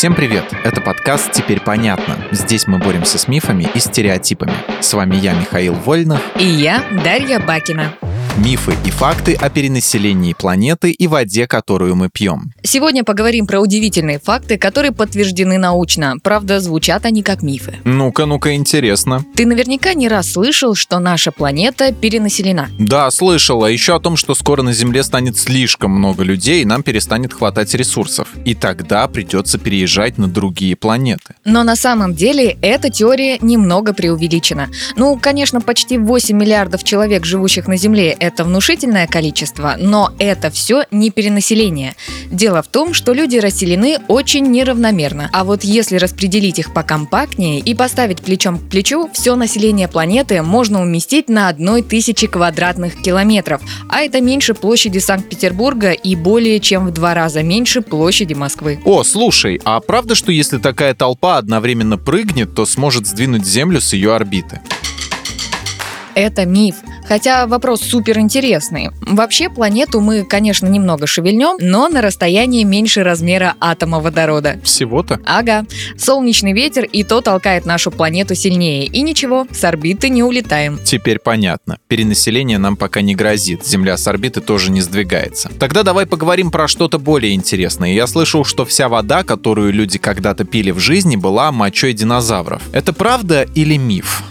Всем привет! Это подкаст «Теперь понятно». Здесь мы боремся с мифами и стереотипами. С вами я, Михаил Вольнов. И я, Дарья Бакина. Мифы и факты о перенаселении планеты и воде, которую мы пьем. Сегодня поговорим про удивительные факты, которые подтверждены научно. Правда, звучат они как мифы. Ну-ка, ну-ка, интересно. Ты наверняка не раз слышал, что наша планета перенаселена. Да, слышала. Еще о том, что скоро на Земле станет слишком много людей, и нам перестанет хватать ресурсов. И тогда придется переезжать на другие планеты. Но на самом деле эта теория немного преувеличена. Ну, конечно, почти 8 миллиардов человек, живущих на Земле, это внушительное количество, но это все не перенаселение. Дело в том, что люди расселены очень неравномерно. А вот если распределить их покомпактнее и поставить плечом к плечу, все население планеты можно уместить на одной тысячи квадратных километров. А это меньше площади Санкт-Петербурга и более чем в два раза меньше площади Москвы. О, слушай, а правда, что если такая толпа одновременно прыгнет, то сможет сдвинуть Землю с ее орбиты? Это миф. Хотя вопрос супер интересный. Вообще планету мы, конечно, немного шевельнем, но на расстоянии меньше размера атома водорода. Всего-то? Ага. Солнечный ветер и то толкает нашу планету сильнее. И ничего, с орбиты не улетаем. Теперь понятно. Перенаселение нам пока не грозит. Земля с орбиты тоже не сдвигается. Тогда давай поговорим про что-то более интересное. Я слышал, что вся вода, которую люди когда-то пили в жизни, была мочой динозавров. Это правда или миф?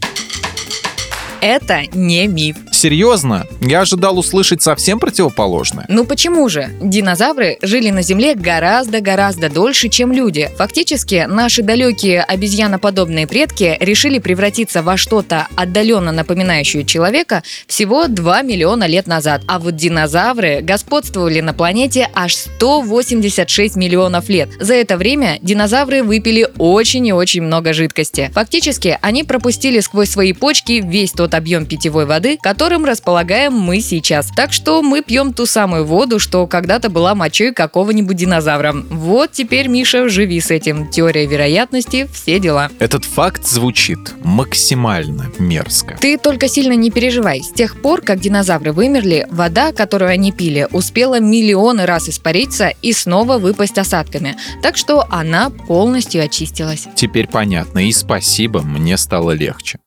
Это не миф. Серьезно? Я ожидал услышать совсем противоположное. Ну почему же? Динозавры жили на Земле гораздо-гораздо дольше, чем люди. Фактически, наши далекие обезьяноподобные предки решили превратиться во что-то отдаленно напоминающее человека всего 2 миллиона лет назад. А вот динозавры господствовали на планете аж 186 миллионов лет. За это время динозавры выпили очень и очень много жидкости. Фактически, они пропустили сквозь свои почки весь тот объем питьевой воды, который которым располагаем мы сейчас. Так что мы пьем ту самую воду, что когда-то была мочой какого-нибудь динозавра. Вот теперь, Миша, живи с этим. Теория вероятности, все дела. Этот факт звучит максимально мерзко. Ты только сильно не переживай. С тех пор, как динозавры вымерли, вода, которую они пили, успела миллионы раз испариться и снова выпасть осадками. Так что она полностью очистилась. Теперь понятно, и спасибо, мне стало легче.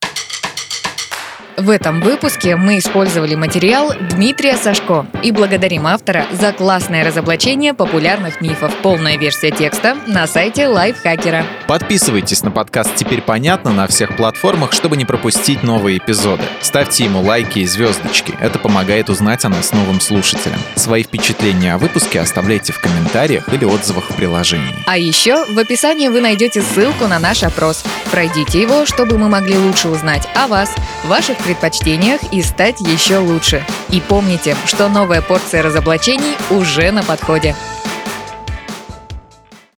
В этом выпуске мы использовали материал Дмитрия Сашко и благодарим автора за классное разоблачение популярных мифов. Полная версия текста на сайте Лайфхакера. Подписывайтесь на подкаст «Теперь понятно» на всех платформах, чтобы не пропустить новые эпизоды. Ставьте ему лайки и звездочки. Это помогает узнать о нас новым слушателям. Свои впечатления о выпуске оставляйте в комментариях или отзывах в приложении. А еще в описании вы найдете ссылку на наш опрос. Пройдите его, чтобы мы могли лучше узнать о вас, ваших предпочтениях и стать еще лучше. И помните, что новая порция разоблачений уже на подходе.